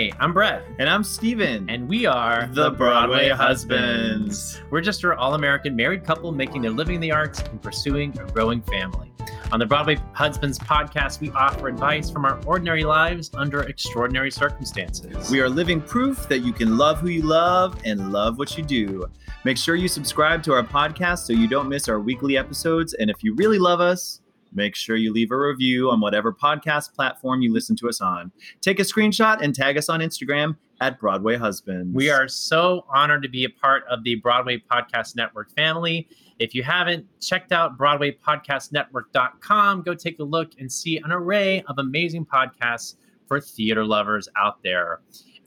Hi, I'm Brett, And I'm Steven. and we are The Broadway Husbands. We're just an all American married couple making their living in the arts and pursuing a growing family. On the Broadway Husbands podcast, we offer advice from our ordinary lives under extraordinary circumstances. We are living proof that you can love who you love and love what you do. Make sure you subscribe to our podcast so you don't miss our weekly episodes. And if you really love us, make sure you leave a review on whatever podcast platform you listen to us on. Take a screenshot and tag us on Instagram at Broadway Husbands. We are so honored to be a part of the Broadway Podcast Network family. If you haven't checked out BroadwayPodcastNetwork.com, go take a look and see an array of amazing podcasts for theater lovers out there.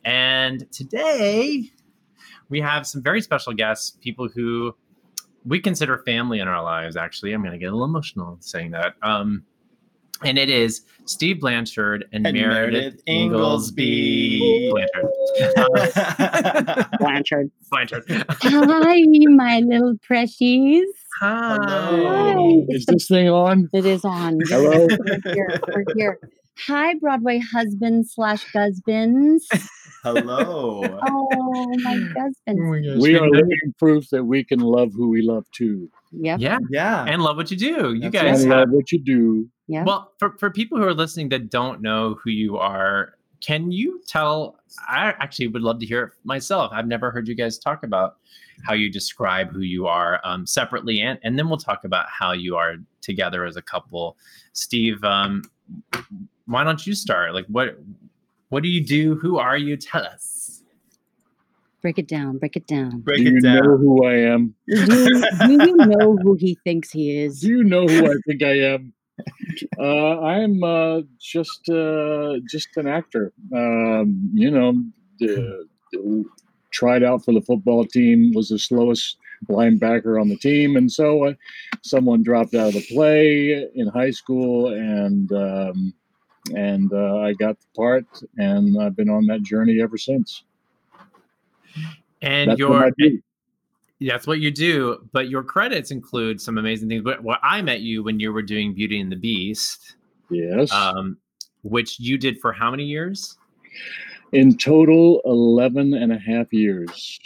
And today we have some very special guests, people who we consider family in our lives, actually. I'm going to get a little emotional saying that. Um, and it is Steve Blanchard and, And Meredith, Meredith Inglesby. Inglesby. Blanchard. Blanchard. Blanchard. Hi, my little precious. Hi. Hi. Is this thing on? It is on. Hello? We're here. We're here. Hi, Broadway husbands slash husbands. Hello. Oh, my husbands. We are living proof that we can love who we love too. Yep. Yeah. Yeah. And love what you do. You That's guys And have love what you do. Yeah. Well, for, for people who are listening that don't know who you are, can you tell? I actually would love to hear it myself. I've never heard you guys talk about how you describe who you are um, separately, and, and then we'll talk about how you are together as a couple. Steve, um, why don't you start? Like, what what do you do? Who are you? Tell us. Break it down. Break it down. Break do it you know who I am? Do, do you know who he thinks he is? Do you know who I think I am? Uh, I'm uh, just uh, just an actor. Um, you know, the, the- tried out for the football team. Was the slowest linebacker on the team, and so uh, someone dropped out of the play in high school, and um, and uh, I got the part, and I've been on that journey ever since. And That's what your I. That's what you do, but your credits include some amazing things. But well, I met you when you were doing Beauty and the Beast, Yes. um, which you did for how many years? in total 11 and a half years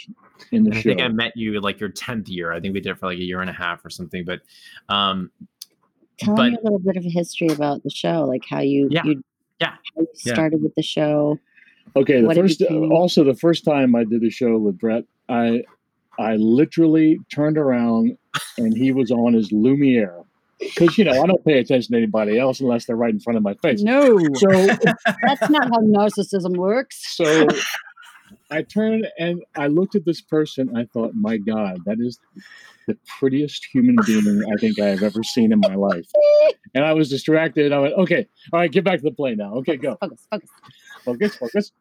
in the I show think I met you like your tenth year. I think we did it for like a year and a half or something. But um, Tell but- me a little bit of a history about the show, like how you Yeah. you Yeah. how you Yeah. started with the show. okay the what did you first uh, also the first time i did a show with brett i i literally turned around and he was on his lumiere because you know i don't pay attention to anybody else unless they're right in front of my face No, so that's not how narcissism works. so i turned and i looked at this person i thought my god that is the prettiest human being i think i have ever seen in my life and i was distracted i went okay all right get back to the play now okay go Focus, focus. focus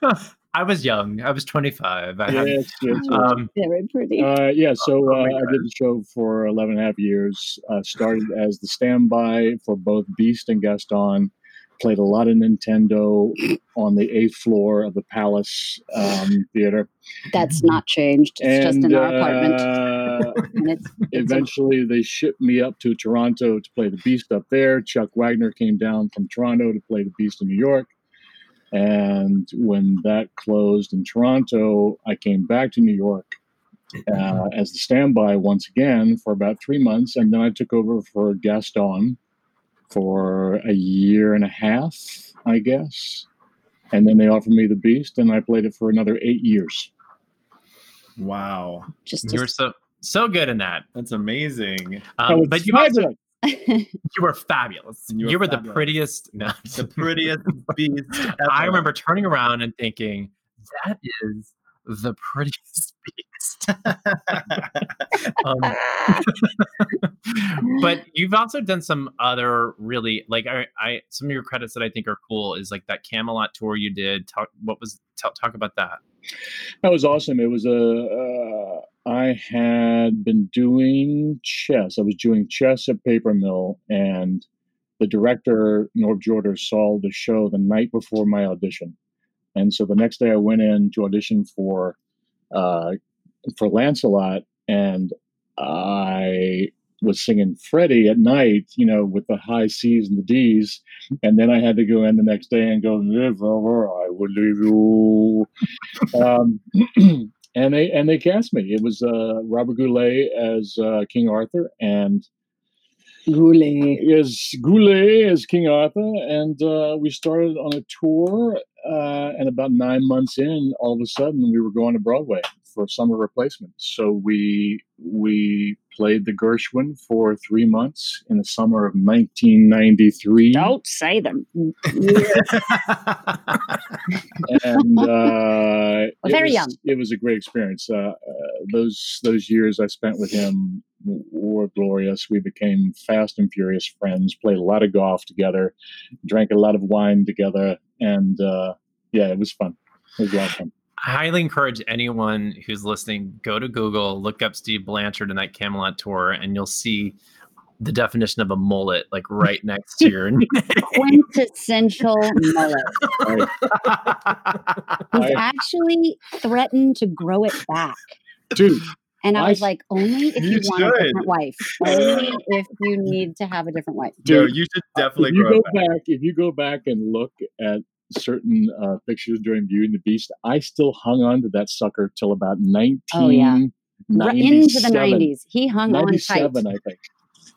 focus I was young. I was 25. I had, yes, yes, yes. um, Very pretty. Uh, yeah, so Oh uh, my I did the show for 11 and a half years. Uh, started as the standby for both Beast and Gaston. Played a lot of Nintendo on the eighth floor of the Palace um, Theater. That's not changed. It's just in our apartment. uh, And it's, eventually, they shipped me up to Toronto to play the Beast up there. Chuck Wagner came down from Toronto to play the Beast in New York. And when that closed in Toronto, I came back to New York uh, as the standby once again for about three months. And then I took over for Gaston for a year and a half, I guess. And then they offered me the Beast, and I played it for another eight years. Wow. Just, You were so so good in that. That's amazing. Um, but you also, fabulous. you were fabulous. You You were were, the prettiest. No, The prettiest beast. I remember turning around and thinking, "That is the prettiest beast." um, but you've also done some other really like I, I some of your credits that I think are cool is like that Camelot tour you did. Talk what was talk, talk about that. That was awesome. It was a. Uh, I had been doing chess. I was doing chess at Paper Mill, and the director Norb Joerder saw the show the night before my audition, and so the next day I went in to audition for uh, for Lancelot, and I was singing Freddie at night, you know, with the high C's and the D's, and then I had to go in the next day and go, "Live over, I will leave you." um, and they and they cast me. It was uh, Robert Goulet as uh, King Arthur and Goulet. as Goulet as King Arthur, and uh, we started on a tour. Uh, and about nine months in, all of a sudden, we were going to Broadway for summer replacement. So we we played the Gershwin for three months in the summer of 1993. Don't say them. and uh, very was, young. It was a great experience. Uh, uh, those those years I spent with him were glorious. We became fast and furious friends. Played a lot of golf together, drank a lot of wine together, and uh, yeah, it was fun. It was a lot of fun. I highly encourage anyone who's listening go to Google, look up Steve Blanchard and that Camelot tour, and you'll see the definition of a mullet like right next to your. Quintessential mullet. I, He's actually threatened to grow it back. dude, And I I was like, only if you, You want a different wife. Only if you need to have a different wife. Yo, Dude, you should uh, definitely if you grow go up. back, if you go back and look at certain uh, pictures during Beauty and the Beast, I still hung on to that sucker till about nineteen. Oh, yeah. Right into the 90s. He hung on tight. 97, I think.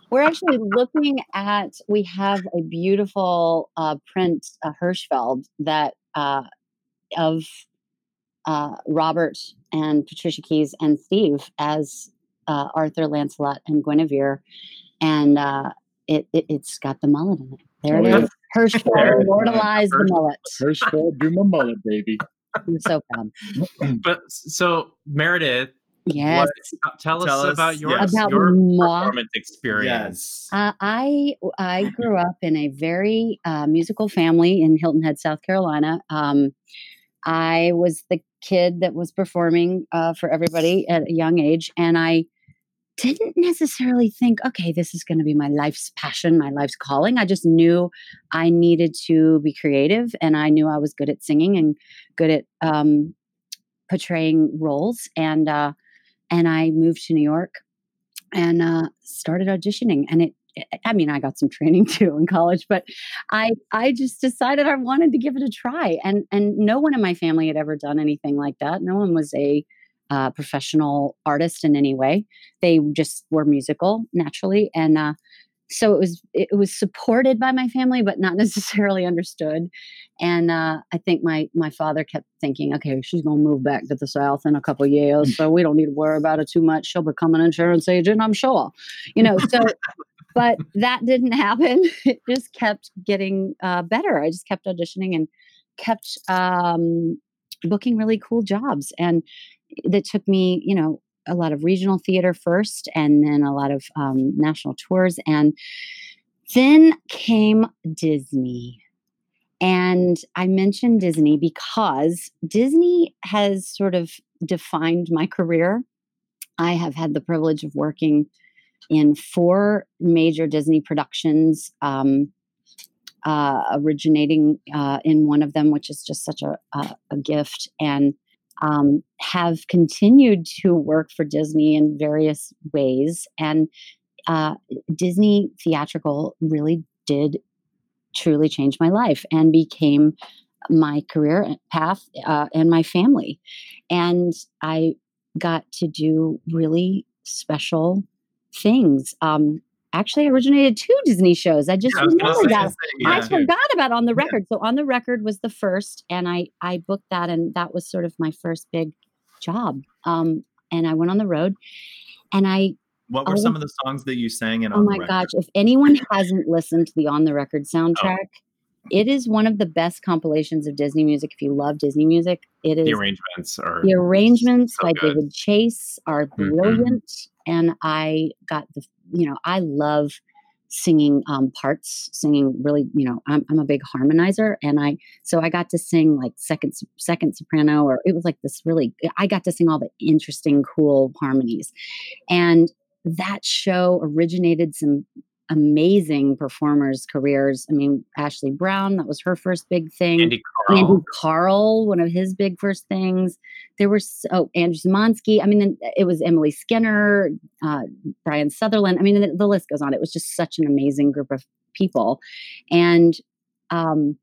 We're actually looking at, we have a beautiful uh, print, uh, Hirschfeld, that uh, of uh, Robert and Patricia Kies and Steve as uh, Arthur, Lancelot, and Guinevere. And uh, it, it, it's got the mullet in it. There it yeah. is. Hirschfeld There. immortalized the mullet. Hirschfeld, do my mullet, baby. I'm so proud. but so Meredith, Yes. what, tell, Tell us, us, about your yes. About your moi. performance experience. Yes. Uh, I I grew up in a very uh, musical family in Hilton Head, South Carolina. Um, I was the kid that was performing uh, for everybody at a young age, and I didn't necessarily think, okay, this is going to be my life's passion, my life's calling. I just knew I needed to be creative, and I knew I was good at singing and good at um, portraying roles. And uh, and I moved to New York and uh, started auditioning. And it, I mean, I got some training too in college, but I I just decided I wanted to give it a try. And and no one in my family had ever done anything like that. No one was a uh, professional artist in any way. They just were musical naturally, and uh, so it was it was supported by my family, but not necessarily understood. And uh, I think my my father kept thinking, okay, she's gonna move back to the south in a couple of years, so we don't need to worry about it too much. She'll become an insurance agent, I'm sure. You know, so. but that didn't happen. It just kept getting uh, better. I just kept auditioning and kept um, booking really cool jobs, and that took me, you know, a lot of regional theater first, and then a lot of um, national tours, and then came Disney. And I mentioned Disney because Disney has sort of defined my career. I have had the privilege of working in four major Disney productions, um, uh, originating uh, in one of them, which is just such a, a, a gift, and um, have continued to work for Disney in various ways. And uh, Disney theatrical really did truly change my life and became my career path uh, and my family. And I got to do really special things. Um, actually, originated two Disney shows. I just I was remembered say that. same, I yeah. forgot about on the record. So on the record was the first, and I I booked that, and that was sort of my first big job. Um, and I went on the road, and I What were Oh. some of the songs that you sang in Oh on my the record? gosh, if anyone hasn't listened to the On the Record soundtrack, it is one of the best compilations of Disney music. If you love Disney music, it is The arrangements are the arrangements so by good. David Chase are Mhm. brilliant. And I got the, you know, I love singing um, parts, singing really, you know, I'm, I'm a big harmonizer. And I, so I got to sing like second, second soprano, or it was like this really, I got to sing all the interesting, cool harmonies. And that show originated some amazing performers' careers. I mean, Ashley Brown, that was her first big thing. Andy Karl. Andy Karl, one of his big first things. There were so, oh, Andrew Samonsky. I mean, it was Emily Skinner, uh, Brian Sutherland. I mean, the, the list goes on. It was just such an amazing group of people. And um,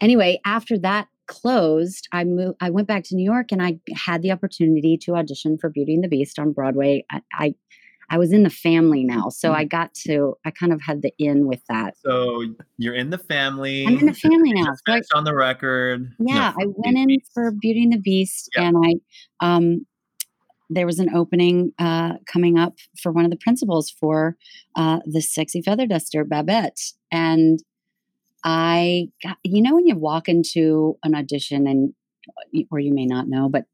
anyway, after that closed, I moved. I went back to New York, and I had the opportunity to audition for Beauty and the Beast on Broadway. I, I I was in the family now, so I got to. I kind of had the in with that. So you're in the family. I'm in the family now. So I- on the record. No, yeah, I went in for Beauty and the Beast, and I um, there was an opening uh, coming up for one of the principals for uh, the Sexy Feather Duster, Babette, and I, got, you know, when you walk into an audition and or you may not know, but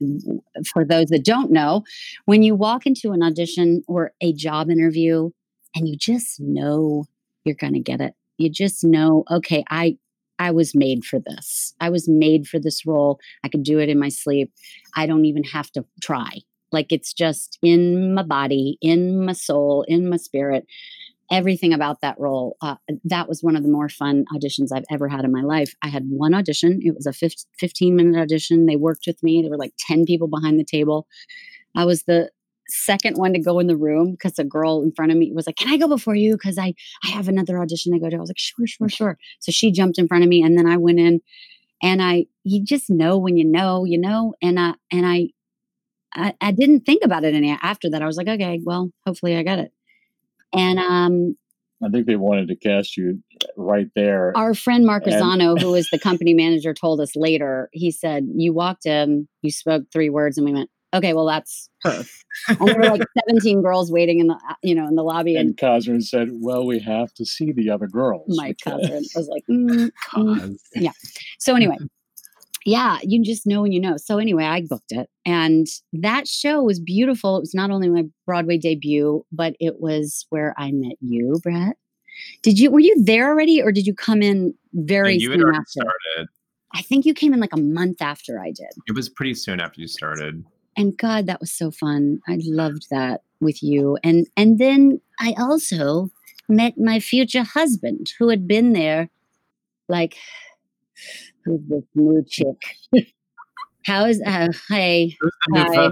for those that don't know, when you walk into an audition or a job interview and you just know you're going to get it. You just know, okay, I I was made for this. I was made for this role. I could do it in my sleep. I don't even have to try. Like it's just in my body, in my soul, in my spirit. Everything about that role. Uh, that was one of the more fun auditions I've ever had in my life. I had one audition. It was a fif- 15 minute audition. They worked with me. There were like 10 people behind the table. I was the second one to go in the room because a girl in front of me was like, Can I go before you? Because I, I have another audition to go to. I was like, Sure, sure, sure. So she jumped in front of me and then I went in and I, you just know when you know, you know, and I, and I, I, I didn't think about it any after that. I was like, okay, well, hopefully I got it. And um, I think they wanted to cast you right there. our friend Mark And- Rosano, who was the company manager, told us later. He said, "You walked in, you spoke three words, and we went, okay, well, that's her." And there were like seventeen girls waiting in the, uh, you know, in the lobby, and and Cosrin said, "Well, we have to see the other girls." my because- cousin was like, mm, mm. yeah. So anyway, yeah, you just know when you know. So anyway, I booked it, and that show was beautiful. It was not only my Broadway debut, but it was where I met you, Brett. Did you were you there already, or did you come in very And you soon after? started. I think you came in like a month after I did. It was pretty soon after you started. And God, that was so fun. I loved that with you. And and then I also met my future husband who had been there like who's this new chick? How's uh hey Who's the new hi, hey,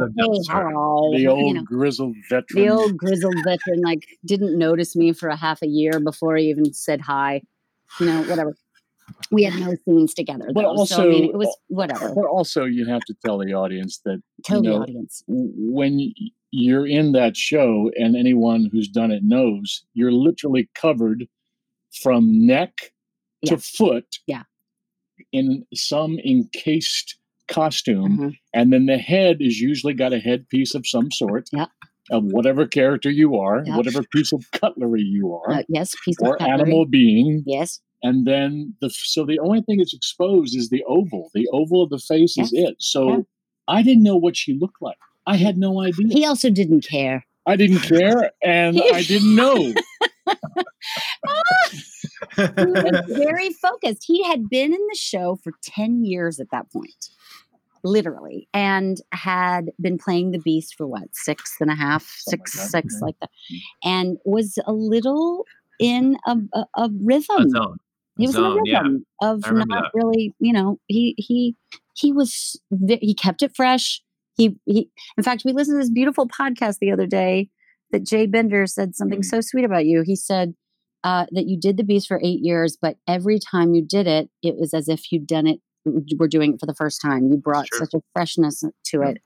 hello. the you old know, grizzled veteran. the old grizzled veteran like didn't notice me for a half a year before he even said hi. You know, whatever. We had no scenes together But though. so I mean also- it was whatever. But also, you have to tell the audience that Tell you the audience. when you're in that show, and anyone who's done it knows, you're literally covered from neck Yeah. to foot Yeah. In some encased costume, Mhm. and then the head is usually got a headpiece of some sort. Yeah. Of whatever character you are, Yeah. whatever piece of cutlery you are, Uh, yes, piece of or animal being, Yes. and then the so the only thing that's exposed is the oval. The oval of the face is it. So Yeah. I didn't know what she looked like. I had no idea. He also didn't care. I didn't care, and I didn't know. he was very focused. He had been in the show for 10 years at that point, literally, and had been playing the beast for what, six and a half, six, six, like that, and was a little in a, a, a rhythm. A zone. He was in a zone, yeah. rhythm of not that. really, you know, he he he was he kept it fresh. He he. In fact, we listened to this beautiful podcast the other day that Jay Binder said something Mm. so sweet about you. He said, uh, that you did the beast for eight years, but every time you did it, it was as if you'd done it, were doing it for the first time. You brought such a freshness to it.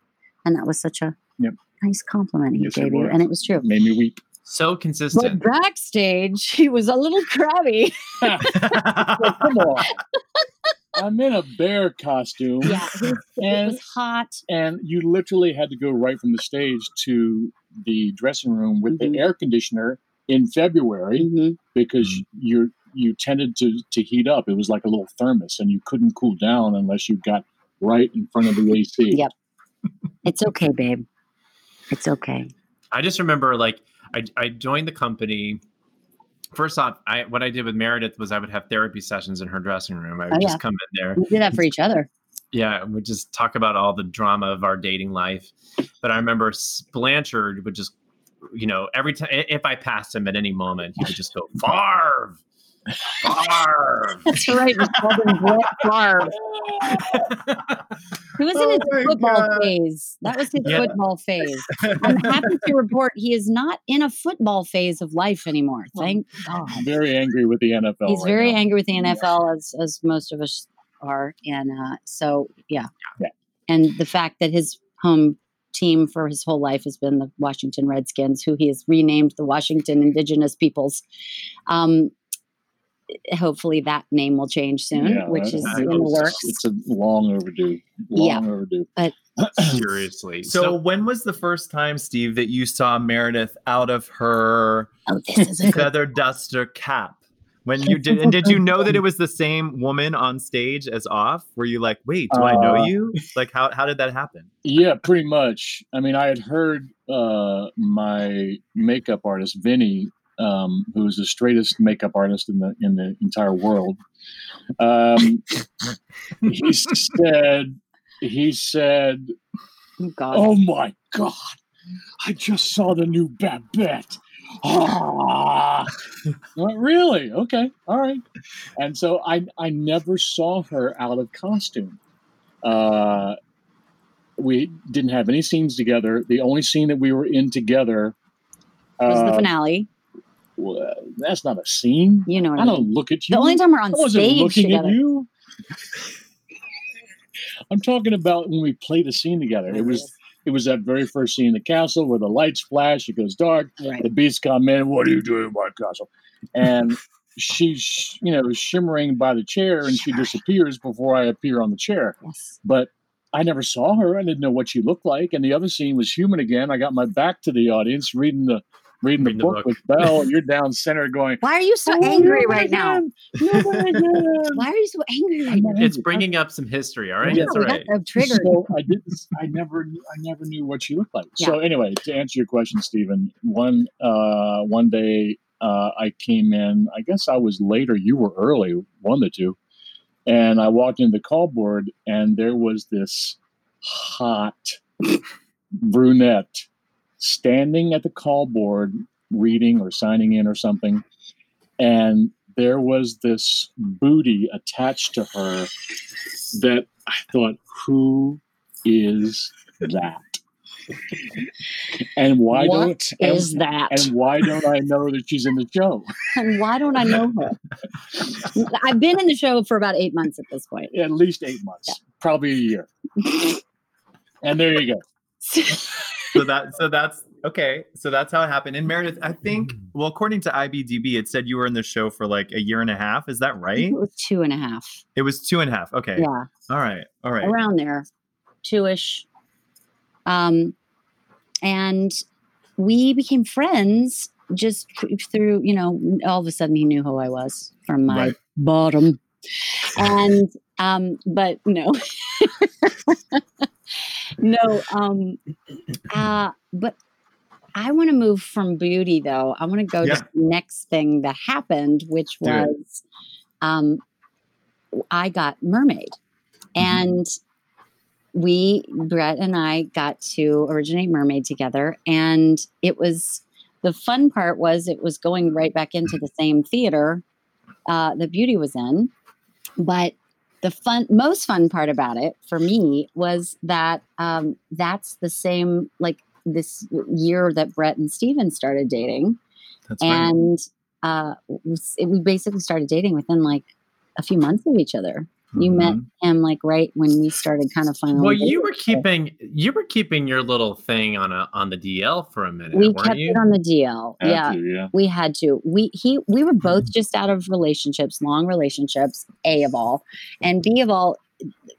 And that was such a Yep. nice compliment he Yes, gave you. And it was true. Made me weep. So consistent. But backstage, he was a little crabby. Well, come on. I'm in a bear costume. Yeah, it was, it was hot. and you literally had to go right from the stage to the dressing room with Mhm. the air conditioner in February Mhm. because you you tended to to heat up. It was like a little thermos, and you couldn't cool down unless you got right in front of the AC. Yep. It's okay, babe. It's okay. I just remember like I, I joined the company. First off, I what I did with Meredith was I would have therapy sessions in her dressing room. I would Oh, just yeah. come in there. We did that for each other. Yeah, we'd just talk about all the drama of our dating life. But I remember Blanchard would just, you know, every time if I passed him at any moment, he would just go Favre, Favre. That's right. We called him Brett Favre. He was in his Oh football God. phase. That was his Yeah. football phase. I'm happy to report he is not in a football phase of life anymore. Thank God. I'm very angry with the NFL. He's right very now. angry with the NFL as as most of us are, and uh, so yeah. Yeah. And the fact that his home team for his whole life has been the Washington Redskins, who he has renamed the Washington Indigenous Peoples. Um, hopefully, that name will change soon, Yeah, which is in the it's- works. It's a long overdue. Yeah. Overdue. But Seriously. So, when was the first time, Steve, that you saw Meredith out of her oh, this is a feather duster cap? When you did, and did you know that it was the same woman on stage as off? Were you like, wait, do I know Uh, you? Like, how how did that happen? Yeah, pretty much. I mean, I had heard uh, my makeup artist Vinny, um, who is the straightest makeup artist in the in the entire world. Um, he said, he said, oh God. "Oh my God, I just saw the new Babette." Ah, Well, really? Okay, all right. And so I I never saw her out of costume. Uh, we didn't have any scenes together. The only scene that we were in together was the uh, finale. well, that's not a scene. You know what I I don't look at you. The only time we're on I wasn't stage looking together. at you. I'm talking about when we played a scene together. It was it was that very first scene in the castle where the lights flash, it goes dark, Right. the beasts come in. What are you doing in my castle? And she's you know shimmering by the chair, and she disappears before I appear on the chair. Yes. But I never saw her. I didn't know what she looked like. And the other scene was human again. I got my back to the audience, reading the reading, Reading the, the book, book. with Belle. You're down center, going. Why are you so "Oh, angry right now? again, never again." Why are you so angry right now? it's bringing up some history. All right, Yeah, it's we all right. triggered. So I didn't. I never. I never knew what she looked like. So anyway, to answer your question, Stephen, one uh, one day uh, I came in. I guess I was later, you were early, one of the two. And I walked into the call board, and there was this hot brunette standing at the call board, reading or signing in or something. And there was this booty attached to her that I thought, who is that? And why What don't and- is that? And why don't I know that she's in the show? And why don't I know her? I've been in the show for about eight months at this point. At least eight months, probably a year. and there you go. so that so that's okay. So that's how it happened. And Meredith, I think, well, according to IBDB, it said you were in the show for like a year and a half. Is that right? It was two and a half. It was two and a half. Okay. Yeah, All right. All right. around there, two-ish. Um, and we became friends just through, you know, all of a sudden he knew who I was from my Right. bottom. And um, but no. no, um uh but I want to move from beauty though. I want to go Yeah. to the next thing that happened, which Do was um I got mermaid. And we, Brett and I, got to originate Mermaid together. And it was the fun part was it was going right back into the same theater uh, that Beauty was in. But the fun, most fun part about it for me was that um, that's the same, like this year that Brett and Steven started dating. That's right. And uh, we, we basically started dating within like a few months of each other. You met mm-hmm. him like right when we started kind of finally. Well, you were keeping you were keeping your little thing on a on the DL for a minute, we kept you? it on the DL. Yeah, to, yeah. we had to. We he we were mm-hmm. both just out of relationships, long relationships. A of all, and B of all,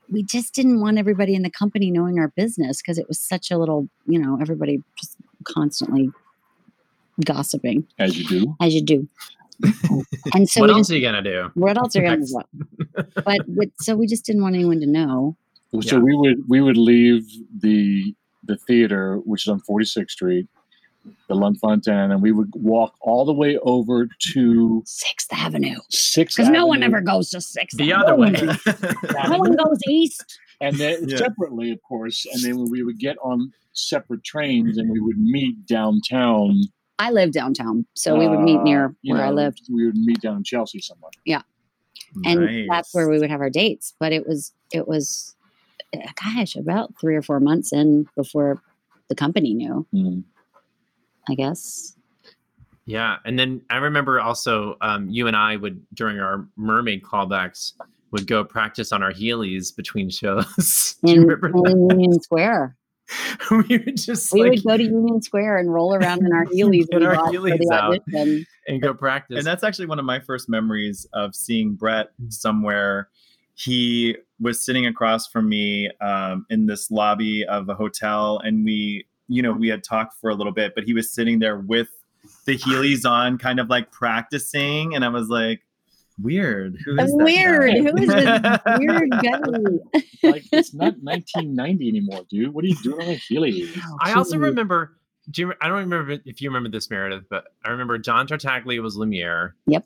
we just didn't want everybody in the company knowing our business because it was such a little, you know, everybody just constantly gossiping As you do. as you do. And so what else just, are you gonna do? what else are you going to do? But, but so we just didn't want anyone to know. So Yeah. we would we would leave the the theater, which is on 46th Street, the Lunt-Fontanne, and we would walk all the way over to Sixth Avenue, Sixth because no one ever goes to Sixth. The Avenue. other way. No one goes east. and then Yeah. separately, of course, and then we would get on separate trains and we would meet downtown. I live downtown, so we would meet uh, near you where I lived. We would meet down in Chelsea somewhere. Yeah. And that's where we would have our dates but it was it was eh, gosh about three or four months in before the company knew Mm. i guess Yeah, and then I remember also um, you and I would during our mermaid callbacks would go practice on our Heelys between shows. Do you in, remember in union square that? we would just we like would go to union square and roll around in our heelys Get we our Heelys out. audition. and go practice. And that's actually one of my first memories of seeing Brett somewhere. He was sitting across from me um, in this lobby of a hotel, and we, you know, we had talked for a little bit, but he was sitting there with the Heelys on, kind of like practicing, and I was like, "Weird, who is that weird who is this weird guy Like it's not 1990 anymore, dude. What are you doing on a Heely? I also remember. Do you, I don't remember if you remember this, Meredith, but I remember John Tartaglia was Lumiere. Yep.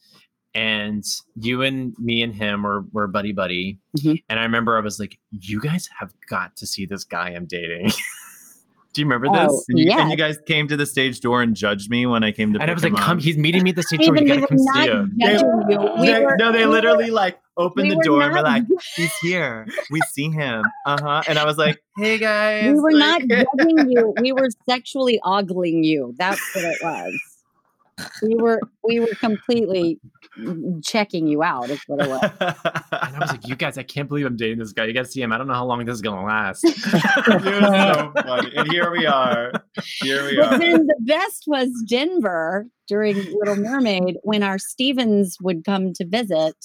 And you and me and him were were buddy buddy. Mhm. And I remember I was like, "You guys have got to see this guy I'm dating." Do you remember Oh, this? And you, and Yeah. you guys came to the stage door and judged me when I came to. And I pick was like, him "Come, he's meeting me at the stage door. You gotta come see him." judging you. We They- were, no, they we were- literally like opened we the were door and were not- like, "He's here. We see him." Uh huh. And I was like, "Hey guys." we were not judging you. We were sexually ogling you. That's what it was. We were we were completely checking you out. Is what it was. And I was like, "You guys, I can't believe I'm dating this guy. You gotta see him. I don't know how long this is gonna last." it was so funny. And here we are. Here we But are. then the best was Denver during Little Mermaid when our Stevens would come to visit.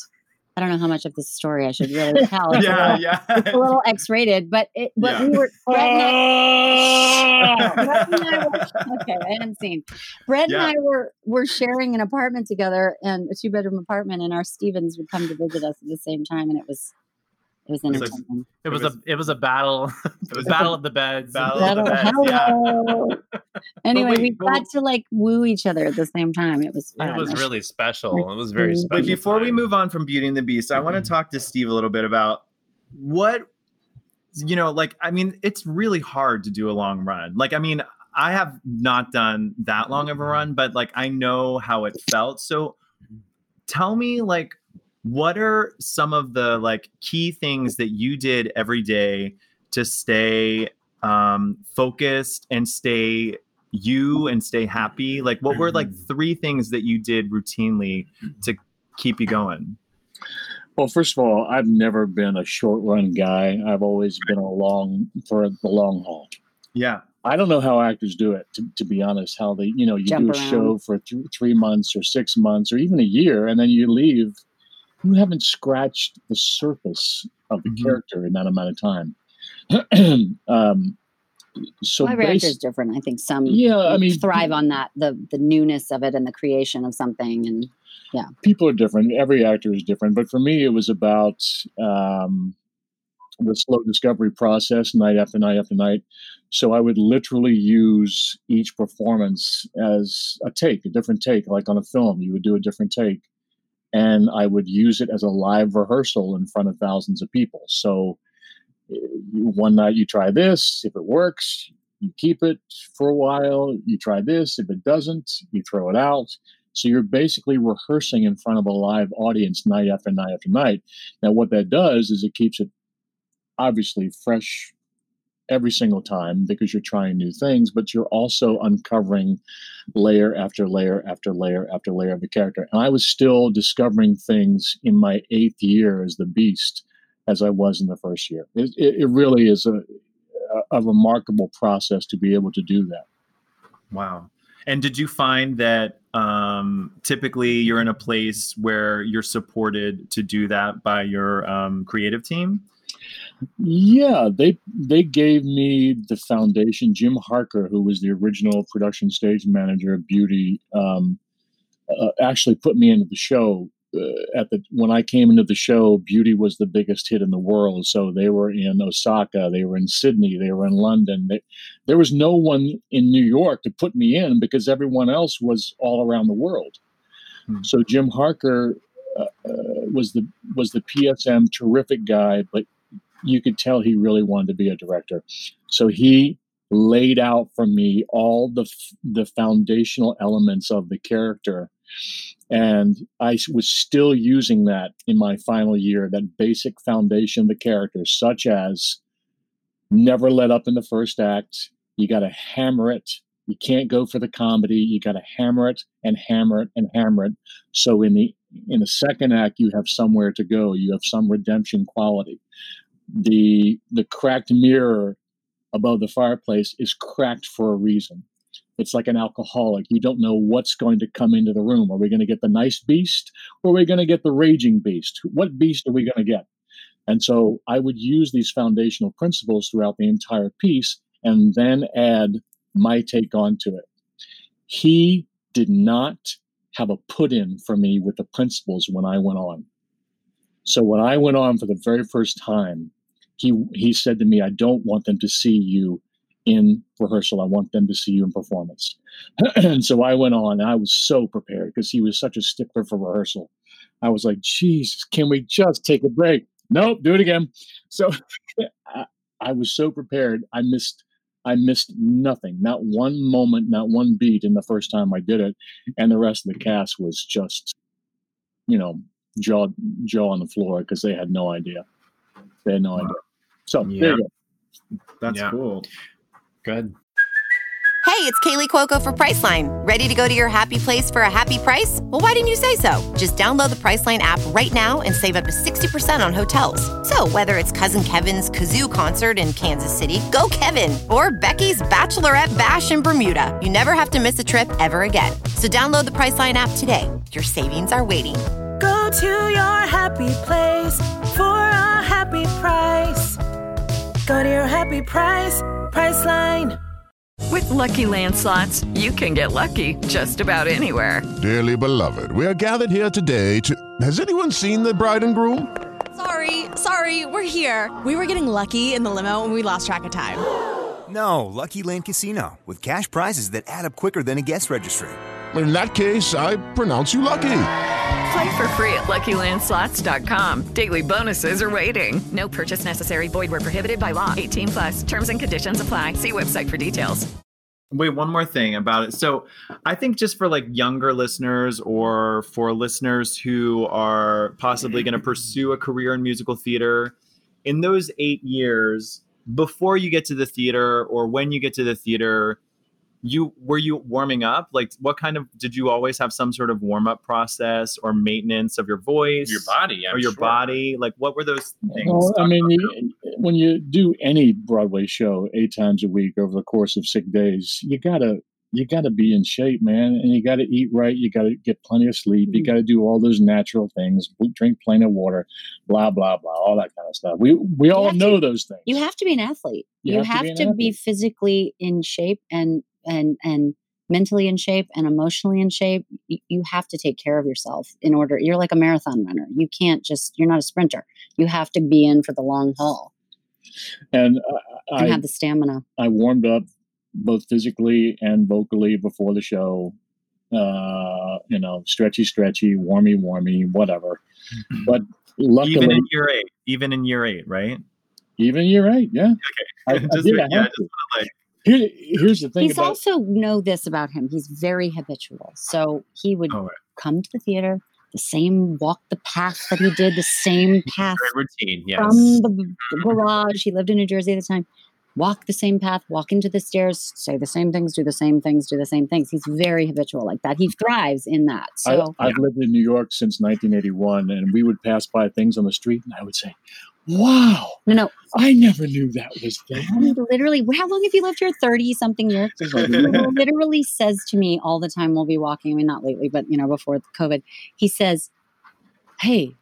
I don't know how much of this story I should really tell. It's a Yeah, little- yeah. It's a little X-rated, but it, but Yeah. we were. Brett and I- Brett and I were- okay, I haven't seen. Brett Yeah. and I were were sharing an apartment together, and a two bedroom apartment, and our Stevens would come to visit us at the same time, and it was it was was like- It was, was- a it was a battle, it was a battle of the beds. battle of the That'll- beds, yeah. Anyway, wait, we but got to like woo each other at the same time. It was fun. It was really special. It was very special. But before we move on from Beauty and the Beast, I want to mm-hmm. talk to Steve a little bit about what you know, like I mean, it's really hard to do a long run. Like I mean, I have not done that long of a run, but like I know how it felt. So tell me like what are some of the like key things that you did every day to stay um focused and stay you and stay happy like what were like three things that you did routinely to keep you going Well, first of all, I've never been a short run guy. I've always been a long for the long haul. yeah I don't know how actors do it, to, to be honest. How they, you know, you Jump do a around. show for th- three months or six months or even a year, and then you leave. You haven't scratched the surface of the Mhm. character in that amount of time. um, so Well, every actor basi- is different. I think some Yeah, I mean, thrive on that the the newness of it and the creation of something. And yeah. people are different. Every actor is different. But for me, it was about um, the slow discovery process, night after night after night. So I would literally use each performance as a take, a different take, like on a film. You would do a different take, and I would use it as a live rehearsal in front of thousands of people. So uh, one night you try this. If it works, you keep it for a while. You try this. If it doesn't, you throw it out. So you're basically rehearsing in front of a live audience night after night after night. Now, what that does is it keeps it obviously fresh every single time because you're trying new things, but you're also uncovering layer after layer after layer after layer of the character. And I was still discovering things in my eighth year as the Beast as I was in the first year. It, it, it really is a, a, a remarkable process to be able to do that. Wow. And did you find that um, typically you're in a place where you're supported to do that by your um, creative team? Yeah, they they gave me the foundation. Jim Harker, who was the original production stage manager of Beauty, um, uh, actually put me into the show. Uh, at the when I came into the show, Beauty was the biggest hit in the world. So they were in Osaka, they were in Sydney, they were in London. They, there was no one in New York to put me in because everyone else was all around the world. Hmm. So Jim Harker uh, uh, was the was the PSM terrific guy, but you could tell he really wanted to be a director. So he laid out for me all the the foundational elements of the character. And i was still using that in my final year that basic foundation of the character such as never let up in the first act. You got to hammer it. You can't go for the comedy. You got to hammer it and hammer it and hammer it. So in the in the second act you have somewhere to go. You have some redemption quality the the cracked mirror above the fireplace is cracked for a reason. It's like an alcoholic. You don't know what's going to come into the room. Are we going to get the nice beast or are we going to get the raging beast? What beast are we going to get? And so I would use these foundational principles throughout the entire piece and then add my take onto it. He did not have a put in for me with the principles when I went on. So when I went on for the very first time, he he said to me, "I don't want them to see you in rehearsal. I want them to see you in performance." and so I went on. I was so prepared because he was such a stickler for rehearsal. I was like, "Jesus, can we just take a break?" Nope, do it again. So I, I was so prepared. I missed I missed nothing, not one moment, not one beat in the first time I did it, and the rest of the cast was just, you know, jaw jaw on the floor because they had no idea. They had no idea. So yeah. there you go. That's yeah. cool. Good. Hey, it's Kaley Cuoco for Priceline. Ready to go to your happy place for a happy price? Well, why didn't you say so? Just download the Priceline app right now and save up to 60% on hotels. So, whether it's Cousin Kevin's Kazoo concert in Kansas City, go Kevin, or Becky's Bachelorette Bash in Bermuda, you never have to miss a trip ever again. So, download the Priceline app today. Your savings are waiting. Go to your happy place for a happy price. Go to your happy price, Priceline. With lucky Land slots, you can get lucky just about anywhere. Dearly beloved, we are gathered here today to. Has anyone seen the bride and groom? Sorry, sorry, we're here. We were getting lucky in the limo and we lost track of time. No, Lucky Land Casino, with cash prizes that add up quicker than a guest registry. In that case, I pronounce you lucky. Play for free at LuckyLandSlots.com. Daily bonuses are waiting. No purchase necessary. Void were prohibited by law. 18 plus. Terms and conditions apply. See website for details. Wait, one more thing about it. So, I think just for like younger listeners or for listeners who are possibly going to pursue a career in musical theater, in those eight years before you get to the theater or when you get to the theater, you were you warming up? Like what kind of did you always have some sort of warm up process or maintenance of your voice? Your body I'm or your sure. body? Like what were those things well, i mean you, when you do any broadway show eight times a week over the course of six days you gotta you gotta be in shape man and you gotta eat right you gotta get plenty of sleep you mm-hmm. gotta do all those natural things drink plenty of water blah blah blah all that kind of stuff. We we all know to, those things. you have to be an athlete. You, you have, have, to, be, to be physically in shape and and and mentally in shape and emotionally in shape you, you have to take care of yourself in order you're like a marathon runner. You can't just you're not a sprinter. You have to be in for the long haul. And, uh, and I, have the stamina. I warmed up both physically and vocally before the show uh you know stretchy stretchy warmy warmy whatever. Mm-hmm. but luckily even in year eight even in year eight right? Even year eight yeah. Okay. I, just, I did, I yeah, have just to. like Here, here's the thing he's about also know this about him he's very habitual so he would Oh, right. come to the theater the same walk the path that he did the same path Very routine, yes. from the, the garage he lived in new jersey at the time walk the same path, walk into the stairs, say the same things, do the same things, do the same things. He's very habitual like that. He thrives in that. So I, I've lived in New York since 1981, and we would pass by things on the street, and I would say, "Wow, no, no, I never knew that was there." literally, how long have you lived here? 30 something years. Something He like that. literally says to me all the time we'll be walking. I mean, not lately, but you know, before COVID, he says, Hey,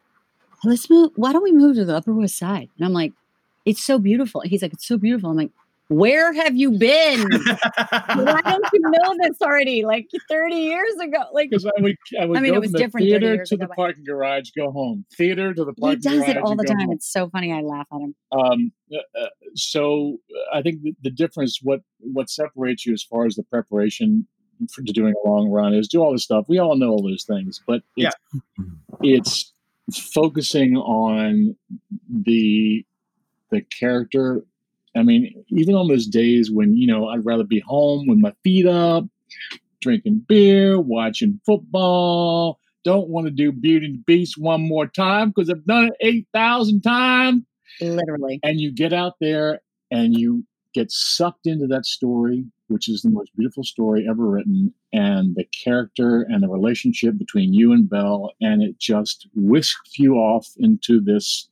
let's move. Why don't we move to the Upper West Side? And I'm like, It's so beautiful. He's like, It's so beautiful. I'm like, Where have you been? Why don't you know this already? Like 30 years ago. Like, Because I would, I would I mean, go it was from the different 30 theater years to ago, the but- parking garage, go home. Theater to the parking garage. he does garage. it all the time. home. It's so funny. I laugh at him. Um, uh, uh, so uh, I think the, the difference, what what separates you as far as the preparation for to doing a long run is do all this stuff. We all know all those things, but it's, it's focusing on the the character. I mean, even on those days when you know I'd rather be home with my feet up, drinking beer, watching football. Don't want to do Beauty and the Beast one more time because I've done it eight thousand times literally. And you get out there and you get sucked into that story, which is the most beautiful story ever written, and the character and the relationship between you and Belle, and it just whisks you off into this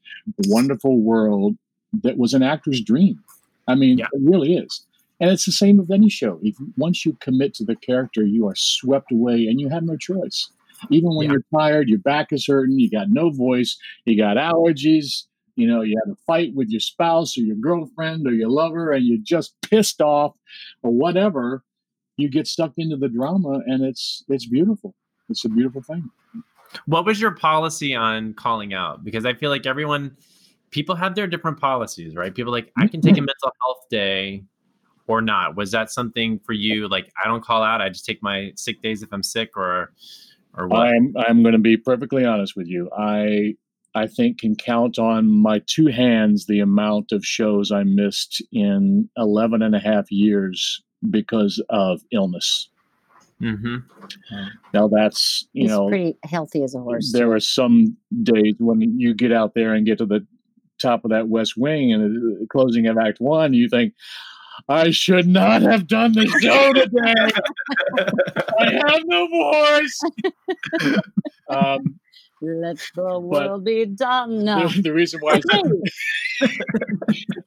wonderful world that was an actor's dream. I mean, it really is. And it's the same with any show. If once you commit to the character, you are swept away and you have no choice. Even when you're tired, your back is hurting, you got no voice, you got allergies, you know, you had a fight with your spouse or your girlfriend or your lover, and you're just pissed off or whatever, you get stuck into the drama and it's it's beautiful. It's a beautiful thing. What was your policy on calling out? Because I feel like everyone, people have their different policies, right? People like, I can take a mental health day or not. Was that something for you? Like, I don't call out. I just take my sick days if I'm sick or, or what? I'm I'm going to be perfectly honest with you. I I think can count on my two hands the amount of shows I missed in 11 and a half years because of illness. Mm-hmm. Now that's you He's know pretty healthy as a horse. there are some days when you get out there and get to the top of that west wing and the closing of act one you think i should not have done the show today i have no voice um, Let the world be done. No. the, the reason why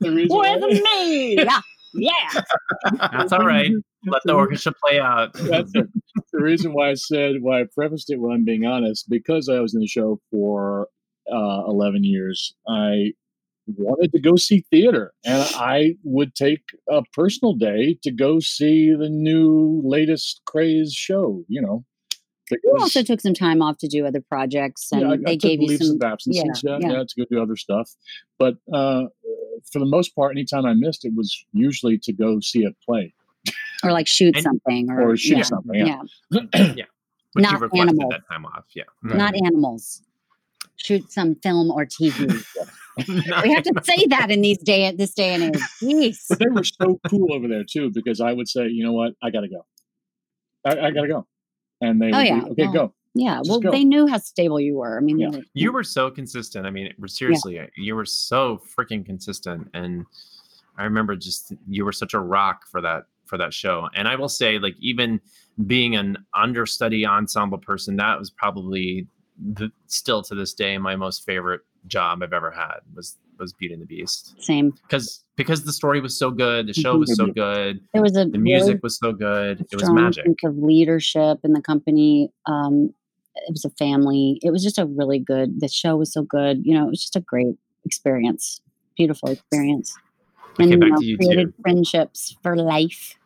the reason why, With me. Yeah. Yeah. That's all right. Let the orchestra play out. That's it. the reason why I said why I prefaced it when I'm being honest, because I was in the show for uh, 11 years, I wanted to go see theater, and I would take a personal day to go see the new latest craze show. You know, You also took some time off to do other projects, and yeah, I, I they took gave you leaves some of absences, yeah, yeah, yeah. to go do other stuff. But uh, for the most part, anytime I missed, it was usually to go see a play or like shoot something, or, or shoot yeah, something. Yeah. yeah. Which Not you requested animals. that time off. Yeah. not animals. Shoot some film or TV. we have to say that in these day at this day and age. Jeez. But they were so cool over there too, because I would say, you know what, I gotta go. I, I gotta go, and they Oh would yeah. be, okay, well, go. Yeah. Just Well, go. they knew how stable you were. I mean, they were- You were so consistent. I mean, seriously, you were so freaking consistent. And I remember just you were such a rock for that for that show. And I will say, like, even being an understudy ensemble person, that was probably the, still to this day my most favorite job I've ever had was was Beauty and the Beast. same. Because because the story was so good, the show was so good, There was a the music was so good, it was magic. sense of leadership in the company. Um, it was a family. It was just a really good. The show was so good. You know, it was just a great experience. Beautiful experience. Okay, and back know, to you created two. friendships for life.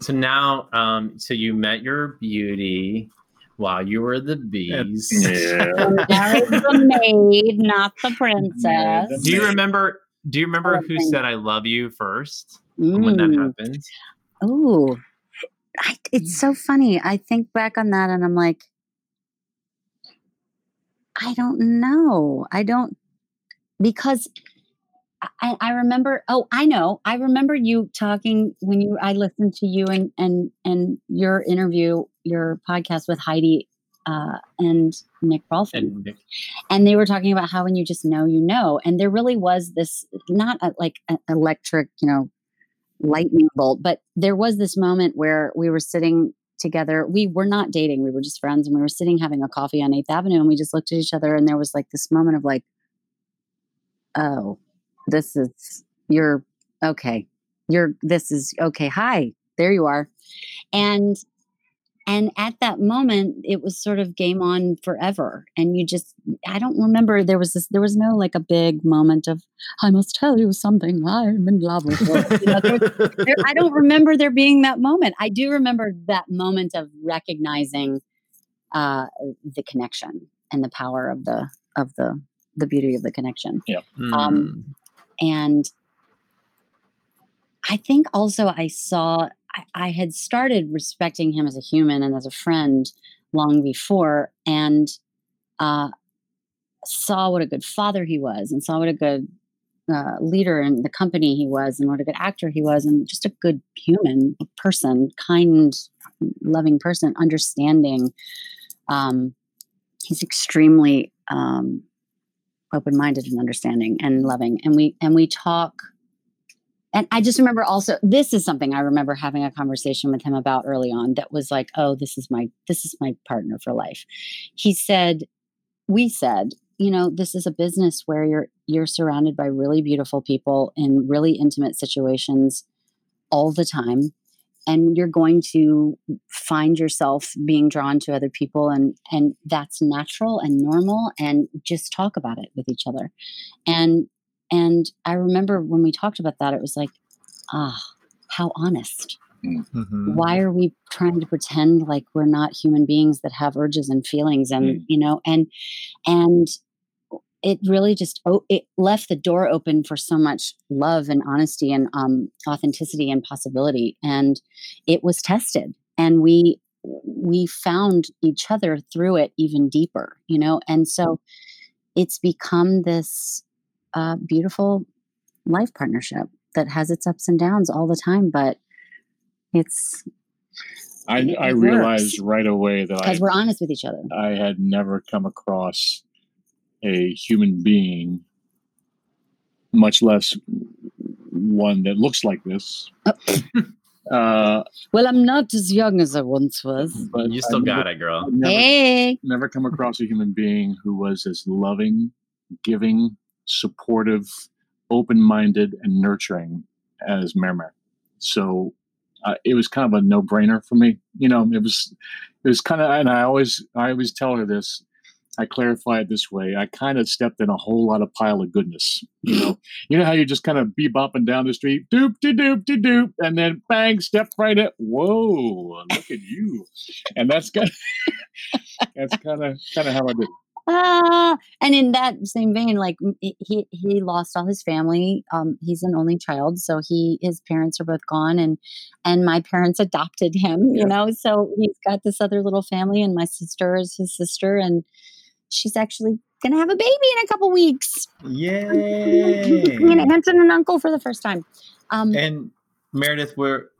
So now, um, so you met your beauty while you were the beast. I was the maid, not the princess. Do you remember? Do you remember who said "I love you" first when that Mm. happened? Oh, I, it's so funny. I think back on that and I'm like, I don't know. I don't, because I, I remember, oh, I know. I remember you talking when you, I listened to you and, and, and your interview, your podcast with Heidi uh, and Nick Rolfin. And and they were talking about how when you just know you know and there really was this not a, like an electric you know lightning bolt. But there was this moment where we were sitting together. We were not dating, we were just friends, and we were sitting having a coffee on 8th Avenue, and we just looked at each other, and there was like this moment of like, oh, this is, you're okay. You're, this is okay. Hi, there you are. And, and at that moment it was sort of game on forever and you just i don't remember there was this there was no like a big moment of i must tell you something i'm in love with you. know, there, there, i don't remember there being that moment i do remember that moment of recognizing uh the connection and the power of the of the the beauty of the connection yeah um and i think also i saw I, I had started respecting him as a human and as a friend long before, and uh, saw what a good father he was, and saw what a good uh, leader in the company he was, and what a good actor he was, and just a good human person, kind, loving person, understanding. Um, he's extremely um, open-minded and understanding and loving, and we and we talk and I just remember also this is something I remember having a conversation with him about early on that was like, oh, this is my this is my partner for life. He said, we said, you know, this is a business where you're you're surrounded by really beautiful people in really intimate situations all the time and you're going to find yourself being drawn to other people and and that's natural and normal and just talk about it with each other and and I remember when we talked about that, it was like, ah, how honest. Mm-hmm. Why are we trying to pretend like we're not human beings that have urges and feelings and Mm. you know and and it really just it left the door open for so much love and honesty and um, authenticity and possibility and it was tested and we we found each other through it even deeper you know and so it's become this uh, beautiful life partnership that has its ups and downs all the time but it's I, It I realized right away that because we're honest with each other. I had never come across a human being, much less one that looks like this. uh, well i'm not as young as i once was but You still I've got never- it, girl. Never, hey never come across a human being who was as loving, giving, supportive, open-minded, and nurturing as Merrimack. So uh, it was kind of a no-brainer for me. You know, it was it was kind of, and I always I always tell her this. I clarify it this way. I kind of stepped in a whole lot of pile of goodness. You know, you know how you just kind of bebopping down the street, doop de doop de doop, and then bang, step right in. Whoa, look at you! And that's kind that's kind of kind of how I did. it. ah, and in that same vein like he he he lost all his family um he's an only child so he his parents are both gone and and my parents adopted him you know so he's got this other little family and my sister is his sister and she's actually gonna have a baby in a couple weeks Yay! being an aunt and an uncle for the first time um And Meredith, where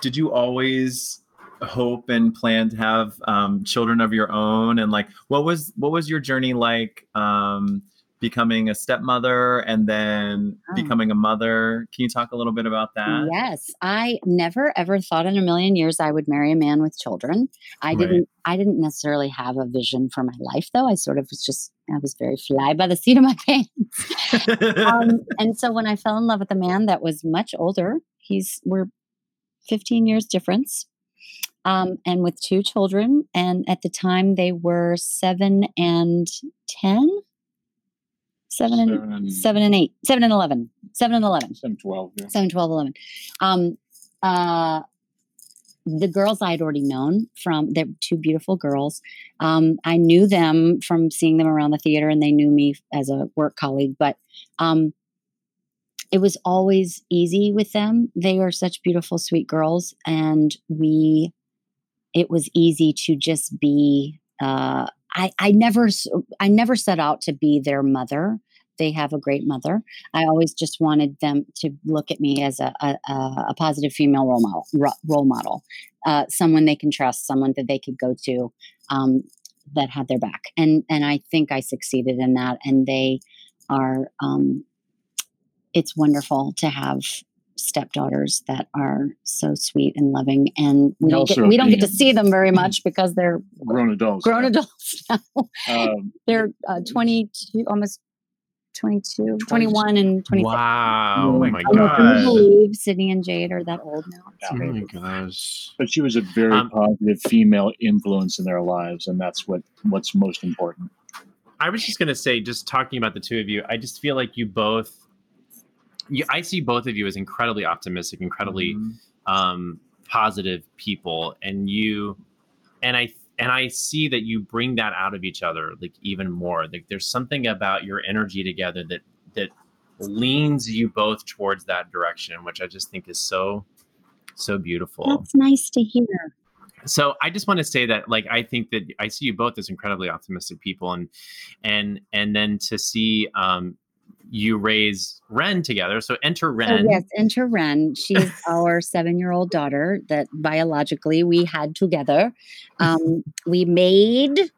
did you always hope and plan to have um, children of your own? And like, what was what was your journey like um, becoming a stepmother and then Oh. becoming a mother? Can you talk a little bit about that? Yes, I never ever thought in a million years I would marry a man with children. I Right. didn't I didn't necessarily have a vision for my life though. I sort of was just I was very fly by the seat of my pants. um, and so when I fell in love with a man that was much older, he's we're 15 years difference. Um, and with two children, and at the time they were seven and ten, seven and Seven and- seven and eight, seven and eleven, seven and eleven. Seven twelve. Yeah. 7 12 11 um uh the girls i had already known from they're two beautiful girls um i knew them from seeing them around the theater and they knew me as a work colleague but um it was always easy with them they are such beautiful sweet girls and we it was easy to just be uh I, I never I never set out to be their mother. They have a great mother. I always just wanted them to look at me as a a, a- positive female role model, ro- role model, uh, someone they can trust, someone that they could go to, um, that had their back. And and I think I succeeded in that. And they are. Um, it's wonderful to have stepdaughters that are so sweet and loving, and we don't get, we don't get to see them very much because they're Grown adults. grown adults now. Um, they're uh, 22, almost 22, 21, and 23. Wow. Oh my I Can you god. believe Sydney and Jade are that old now? It's Oh my gosh. but she was a very Um, positive female influence in their lives, and that's what what's most important. I was just gonna say, just talking about the two of you, I just feel like you both. You, I see both of you as incredibly optimistic, incredibly um, positive people, and you, and I, and I see that you bring that out of each other, like even more. Like there's something about your energy together that that leans you both towards that direction, which I just think is so, so beautiful. That's nice to hear. so i just want to say that like i think that i see you both as incredibly optimistic people and and and then to see um you raise Wren together so enter So Wren Oh, yes, enter Wren. She's our seven-year-old daughter that biologically we had together. Um, we made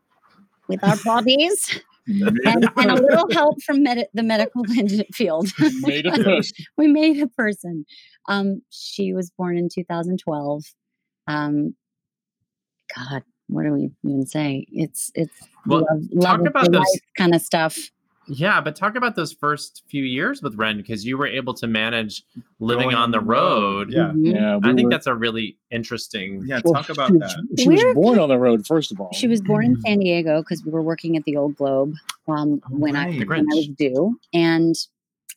with our bodies and, and a little help from med- the medical field. Made a person. we made a person. Um, she was born in 2012. Um, God, what do we even say? It's it's Well, love, talk about those- life kind of stuff. Yeah but talk about those first few years with Wren because you were able to manage living Going on the road Yeah. Mhm. Yeah, i we think were- that's a really interesting Yeah, well, talk about she, that. She was We're- born on the road, first of all. She was born in San Diego because we were working at the Old Globe um, Oh, when I right. The when I was due, and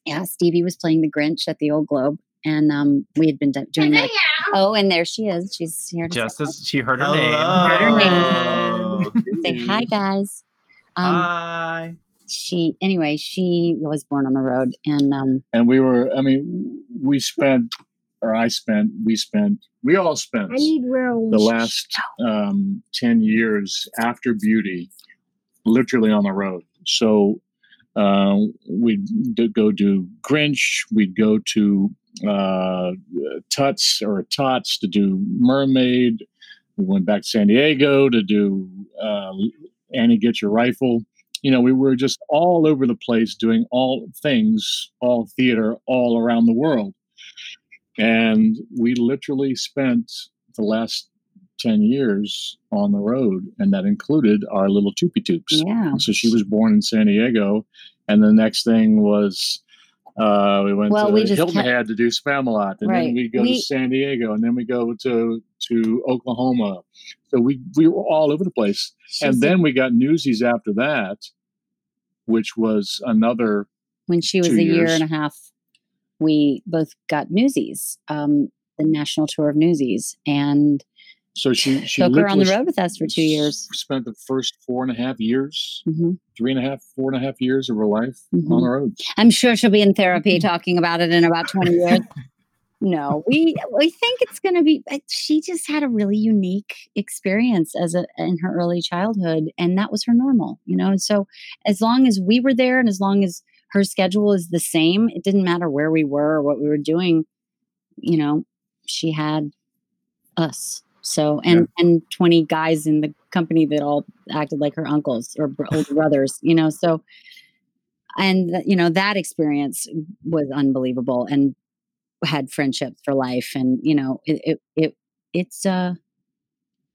yeah, Stevie was playing the Grinch at the Old Globe, and um, we had been doing that. Oh, and there she is. She's here to just as she heard her Hello. name say hi, guys. Um, Hi. She anyway, she was born on the road, and um, and we were. I mean, we spent, or I spent, we spent, we all spent real the last um, 10 years after beauty literally on the road. So uh, we'd d- go do grinch we'd go to uh, tuts or tots to do mermaid. We went back to san diego to do uh, annie get your rifle you know we were just all over the place doing all things all theater all around the world and we literally spent the last 10 years on the road, and that included our little Toopy Toops. yeah, So she was born in San Diego, and the next thing was uh, we went Well, to we Hilton kept- Head to do Spamalot, and Right. then we go We- to San Diego, and then we go to to Oklahoma. So we we were all over the place, She's and a- then we got Newsies after that, which was another when she was a year and a half, we both got Newsies, um, the national tour of Newsies, and So she she took her on the road with us for two years. Spent the first four and a half years, hmm three and a half, four and a half years of her life Mhm. on the road. I'm sure she'll be in Mm-hmm. therapy talking about it in about 20 years. no, we we think it's going to be. uh, She just had a really unique experience as a in her early childhood, and that was her normal. You know, so as long as we were there, and as long as her schedule is the same, it didn't matter where we were or what we were doing. You know, she had us. So and and 20 guys in the company that all acted like her uncles or older brothers. You know, so and you know that experience was unbelievable and had friendships for life and you know it it, it it's uh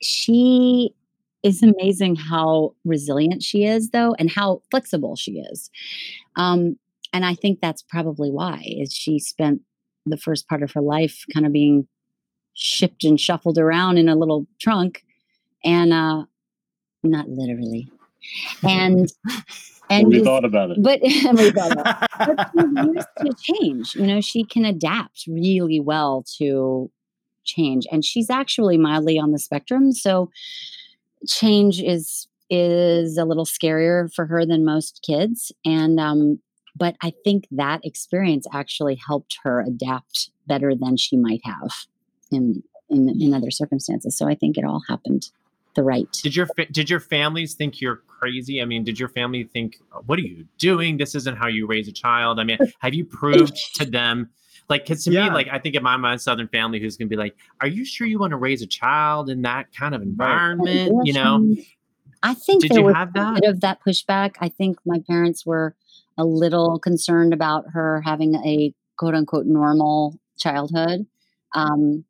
she is amazing how resilient she is though and how flexible she is um and i think that's probably why is she spent the first part of her life kind of being shipped and shuffled around in a little trunk and uh not literally and and we thought about it. but we thought about it. but she's used to change. You know, she can adapt really well to change, and she's actually mildly on the spectrum. So change is is a little scarier for her than most kids, and um, but I think that experience actually helped her adapt better than she might have in in in other circumstances. So I think it all happened the right. Did your fa- did your families think you're crazy? I mean, did your family think, "What are you doing? This isn't how you raise a child." I mean, have you proved to them? Like, because to me, like, I think of my my Southern family who's gonna be like, "Are you sure you want to raise a child in that kind of environment?" You know, I think Did there you was have a that? bit of that pushback. I think my parents were a little concerned about her having a quote unquote normal childhood. Um,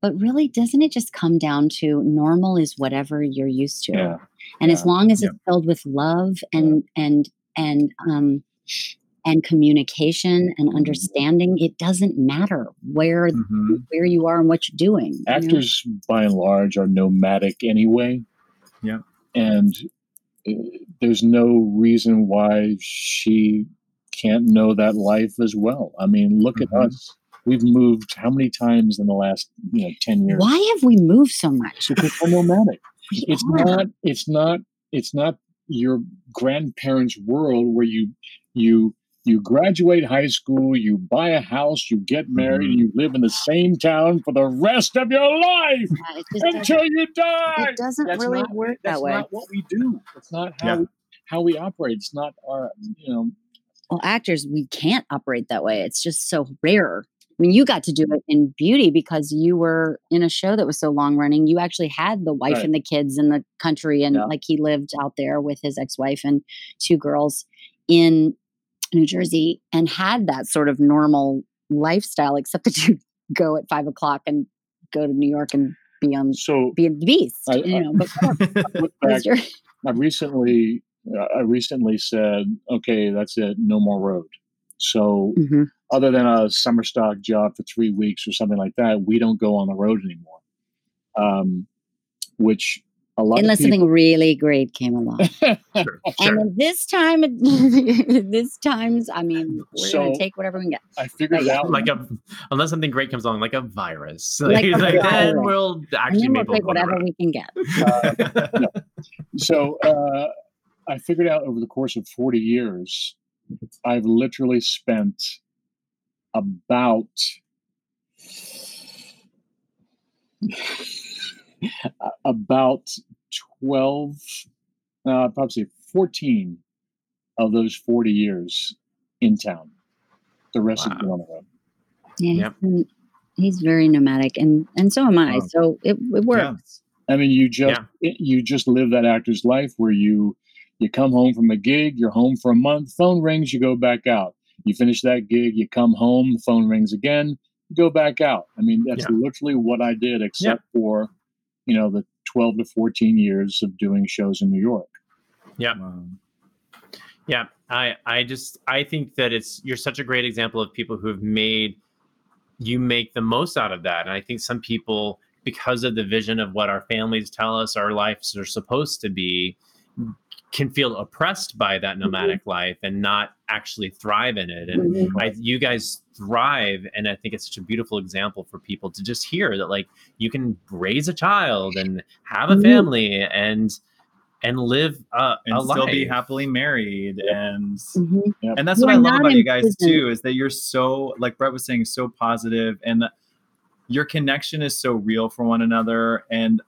but really, doesn't it just come down to normal is whatever you're used to, Yeah. and as long as it's filled with love and and and um, and communication and understanding, it doesn't matter where where you are and what you're doing. you know? actors by and large are nomadic anyway. Yeah. And uh, there's no reason why she can't know that life as well. I mean look Mm-hmm. at us we've moved how many times in the last you know 10 years Why have we moved so much? because we're nomadic We it's are. not it's not it's not your grandparents world where you you you graduate high school you buy a house you get married Mm-hmm. and you live in the same town for the rest of your life it just until you die it doesn't That's really not- work that way. that's way. not what we do it's not how Yeah. we, how we operate it's not our you know well actors we can't operate that way it's just so rare i mean you got to do it in beauty because you were in a show that was so long running you actually had the wife Right. and the kids in the country and Yeah. like he lived out there with his ex-wife and two girls in new jersey and had that sort of normal lifestyle except that you go at five o'clock and go to new york and be on so be a beast I- you I- but back, your- I recently, uh, I recently said, okay, that's it, no more road. So, Mm-hmm. Other than a summer stock job for three weeks or something like that, we don't go on the road anymore. Um, which a lot unless of people, something really great came along. And this time this times i mean we're So- gonna take whatever we can get. I figured But yeah. like a unless something great comes along, like a virus. Like a Like, then we'll actually then we'll take we'll go on whatever the we can get. So uh, I figured out over the course of 40 years, I've literally spent about about 12, uh, probably say 14 of those 40 years in town. The rest of them on the road. yeah Yep. he's, he's very nomadic and and so am i Wow. so it, it works I mean, you just it- you just live that actor's life where you you come home from a gig, you're home for a month, phone rings, you go back out. You finish that gig, you come home, the phone rings again, you go back out. I mean, that's Yeah. literally what I did, except for you know the 12 to 14 years of doing shows in New York. Yeah. Yeah. I I just I think that it's you're such a great example of people who have made you make the most out of that. And I think some people, because of the vision of what our families tell us our lives are supposed to be, can feel oppressed by that nomadic life and not actually thrive in it. And Mhm. I, you guys thrive, and I think it's such a beautiful example for people to just hear that like you can raise a child and have a Mhm. family and and live a, and a still life. be happily married and Mhm. and that's You what I love about you guys imprisoned. too is that you're so like Brett was saying so positive and your connection is so real for one another and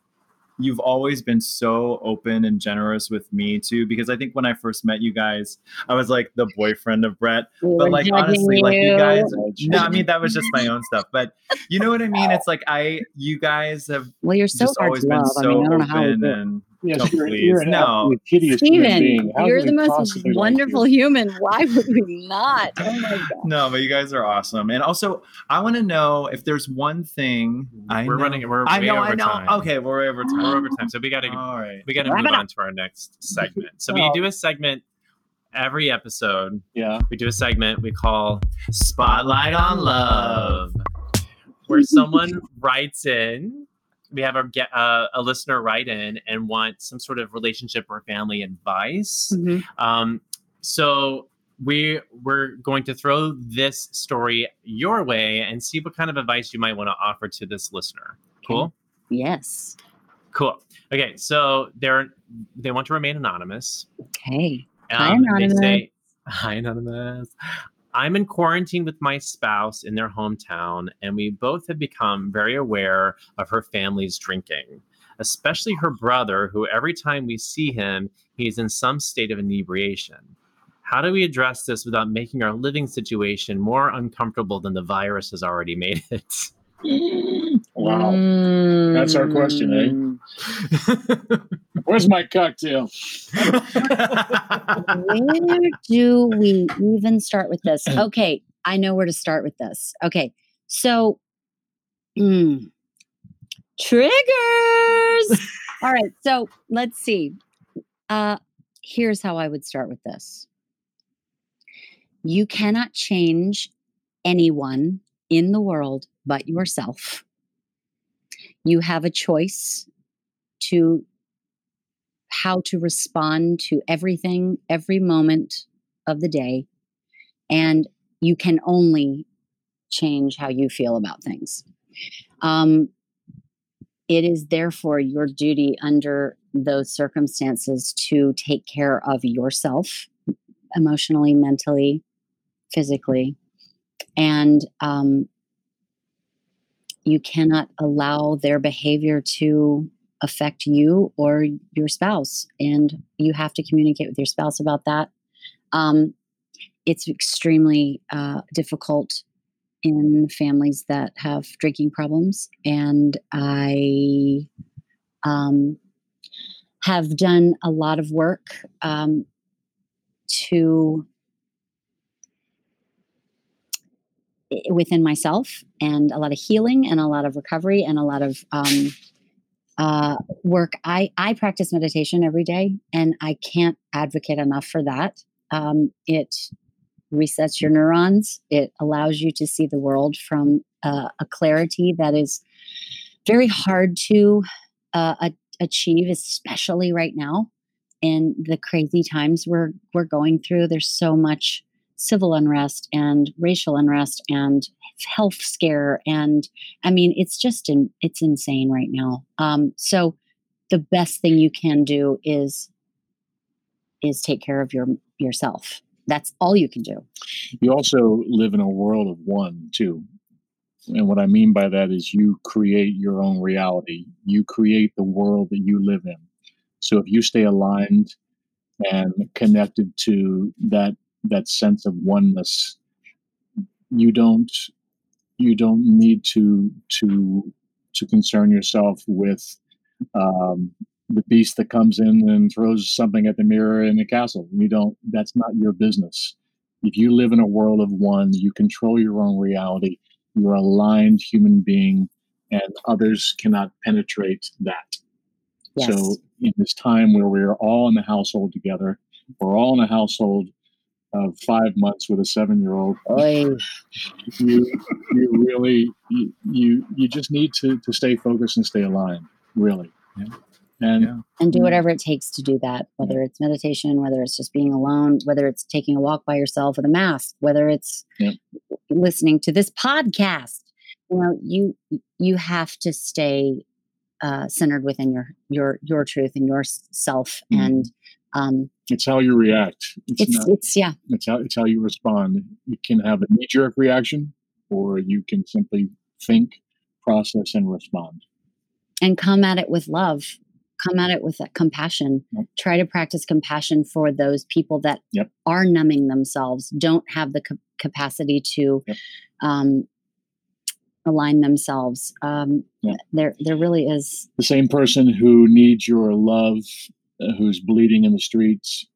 you've always been so open and generous with me too because I think when I first met you guys I was like the boyfriend of Brett We but like judging honestly like you you. guys no I mean that was just my own stuff but you know what I mean? It's like I you guys have well you're so just always been so i mean i don't know how open and Yes, oh, you're- please you're an no absolute hideous human being. Steven, How you're the most possibly like wonderful human. Why would we not? Oh my god. No, but you guys are awesome. And also, I want to know if there's one thing mm-hmm. I We're know- running- we're I way know, over I know. time. Okay, we're over time. We're over time, so we got to All right. we got to move on to our next segment. So we do a segment every episode. Yeah, we do a segment we call Spotlight on Love, where someone writes in. We have a get uh, a listener write in and want some sort of relationship or family advice. Mhm. Um, so we we're going to throw this story your way and see what kind of advice you might want to offer to this listener. Cool. Yes. Cool. Okay, so they're they want to remain anonymous. Okay. Hi, Um, Anonymous. They say, Hi, Anonymous. I'm in quarantine with my spouse in their hometown, and we both have become very aware of her family's drinking, especially her brother, who every time we see him, he's in some state of inebriation. How do we address this without making our living situation more uncomfortable than the virus has already made it? Wow. That's our question, eh? Where's my cocktail? Where do we even start with this? Okay, I know where to start with this. Okay, So, mm, triggers. All right. So let's see. Uh, here's how I would start with this you cannot change anyone in the world but yourself. You have a choice to how to respond to everything, every moment of the day. And you can only change how you feel about things. Um, it is therefore your duty under those circumstances to take care of yourself emotionally, mentally, physically. And um, you cannot allow their behavior to affect you or your spouse. And you have to communicate with your spouse about that. Um, it's extremely uh, difficult in families that have drinking problems. And I um, have done a lot of work um, to within myself and a lot of healing and a lot of recovery and a lot of um, uh, work. I, I practice meditation every day and I can't advocate enough for that. Um, it resets your neurons, it allows you to see the world from uh, a clarity that is very hard to uh, a- achieve, especially right now in the crazy times we're we're going through. There's so much civil unrest and racial unrest and health scare and i mean it's just in, it's insane right now um, so the best thing you can do is is take care of your yourself that's all you can do You also live in a world of one, too. And what I mean by that is you create your own reality. You create the world that you live in. So if you stay aligned and connected to that that sense of oneness, you don't you don't need to to to concern yourself with um, the beast that comes in and throws something at the mirror in the castle. You don't. That's not your business. If you live in a world of one, you control your own reality. You're a aligned human being, and others cannot penetrate that. Yes. So, in this time where we're all in the household together, we're all in a household of five months with a seven-year-old. You, you really, you, you, you just need to, to stay focused and stay aligned, really. Yeah. And and do whatever it takes to do that whether it's meditation whether it's just being alone whether it's taking a walk by yourself with a mask whether it's Yeah. listening to this podcast you know you you have to stay uh, centered within your your your truth and your s- self Mhm. and um it's how you react. It's, it's not, it's yeah it's how it's how you respond. You can have a knee jerk reaction, or you can simply think, process, and respond. and come at it with love come at it with that compassion try to practice compassion for those people that Yep. are numbing themselves don't have the ca- capacity to um, align themselves um, Yeah. there there really is The same person who needs your love, Uh, who's bleeding in the streets,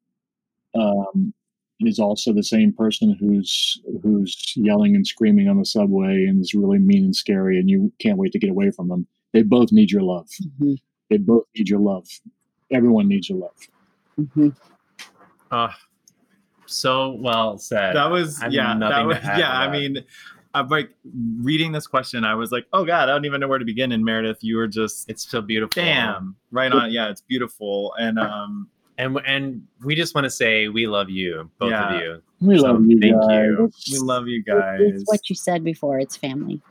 um, is also the same person who's who's yelling and screaming on the subway and is really mean and scary, and you can't wait to get away from them. They both need your love. Mm-hmm. They both need your love. Everyone needs your love. Oh, so well said. That was I yeah. That was yeah. to I mean, I'm like reading this question. I was like, oh god, I don't even know where to begin. And Meredith, you were just it's so beautiful. Damn, right on. Yeah, it's beautiful. And um, and and we just want to say we love you, both Yeah. of you. We So love you Thank guys. you. we love you guys. it's what you said before it's family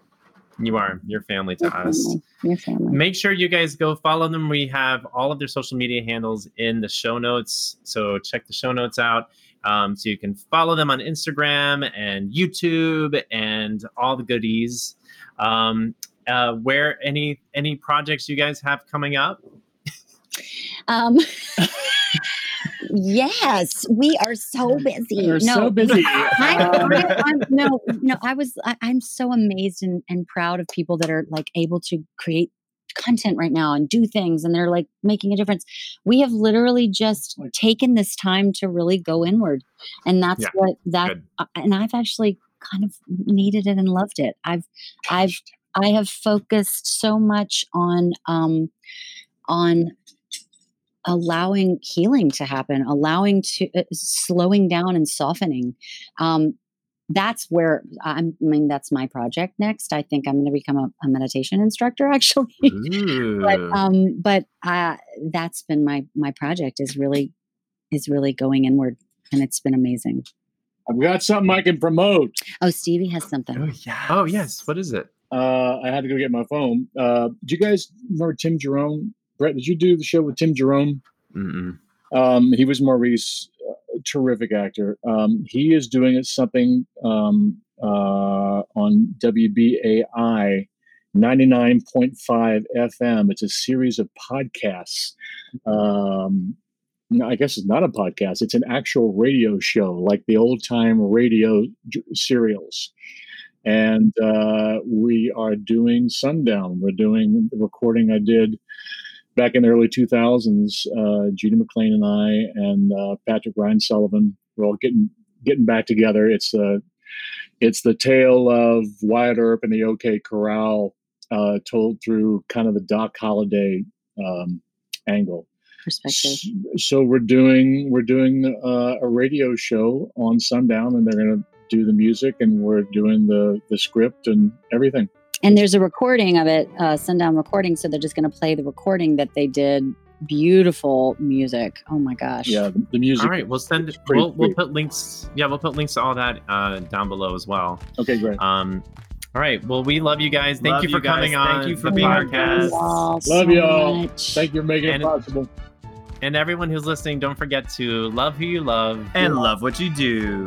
You are your family to Your us. family. Your family. Make sure you guys go follow them. We have all of their social media handles in the show notes. So check the show notes out. Um, so you can follow them on Instagram and YouTube and all the goodies. Um, uh, where any any projects you guys have coming up? Um, yes, we are so busy. We're no, so busy. I, I, I'm, no, no, I was, I, I'm so amazed and, and proud of people that are like able to create content right now and do things and they're like making a difference. We have literally just taken this time to really go inward. And that's Yeah, what that, good. and I've actually kind of needed it and loved it. I've I've I have focused so much on um, on allowing healing to happen, allowing to uh, slowing down and softening. Um, that's where I'm, I mean, that's my project next. I think I'm going to become a, a, meditation instructor actually. but, um, but, uh, that's been my, my project is really, is really going inward and it's been amazing. I've got something I can promote. Oh, Stevie has something. Oh, yeah. Oh, yes. What is it? Uh, I had to go get my phone. Uh, do you guys remember Tim Jerome? Brett, did you do the show with Tim Jerome? Mm-mm. Um, he was Maurice, uh, terrific actor. Um, he is doing something um, uh, on WBAI 99.5 FM. It's a series of podcasts. Um, I guess it's not a podcast, it's an actual radio show, like the old time radio j- serials. And uh, we are doing Sundown. We're doing the recording I did back in the early 2000s, uh, Judy McLean and I and uh, Patrick Ryan Sullivan were all getting getting back together. It's uh, it's the tale of Wyatt Earp and the OK Corral uh, told through kind of the Doc Holliday um, angle. Perspective. So we're doing we're doing uh, a radio show on Sundown, and they're going to do the music, and we're doing the the script and everything and there's a recording of it, uh, sundown recording. So they're just going to play the recording that they did. Beautiful music. Oh my gosh. Yeah, the music. All right, we'll send. it. We'll, we'll put links. Yeah, we'll put links to all that uh, down below as well. Okay, great. Um, all right. Well, we love you guys. Thank Love you for you guys. coming Thank you for being podcast. Y'all so Love y'all. much. Thank you for making And- it possible. And everyone who's listening, don't forget to love who you love. And love what you do.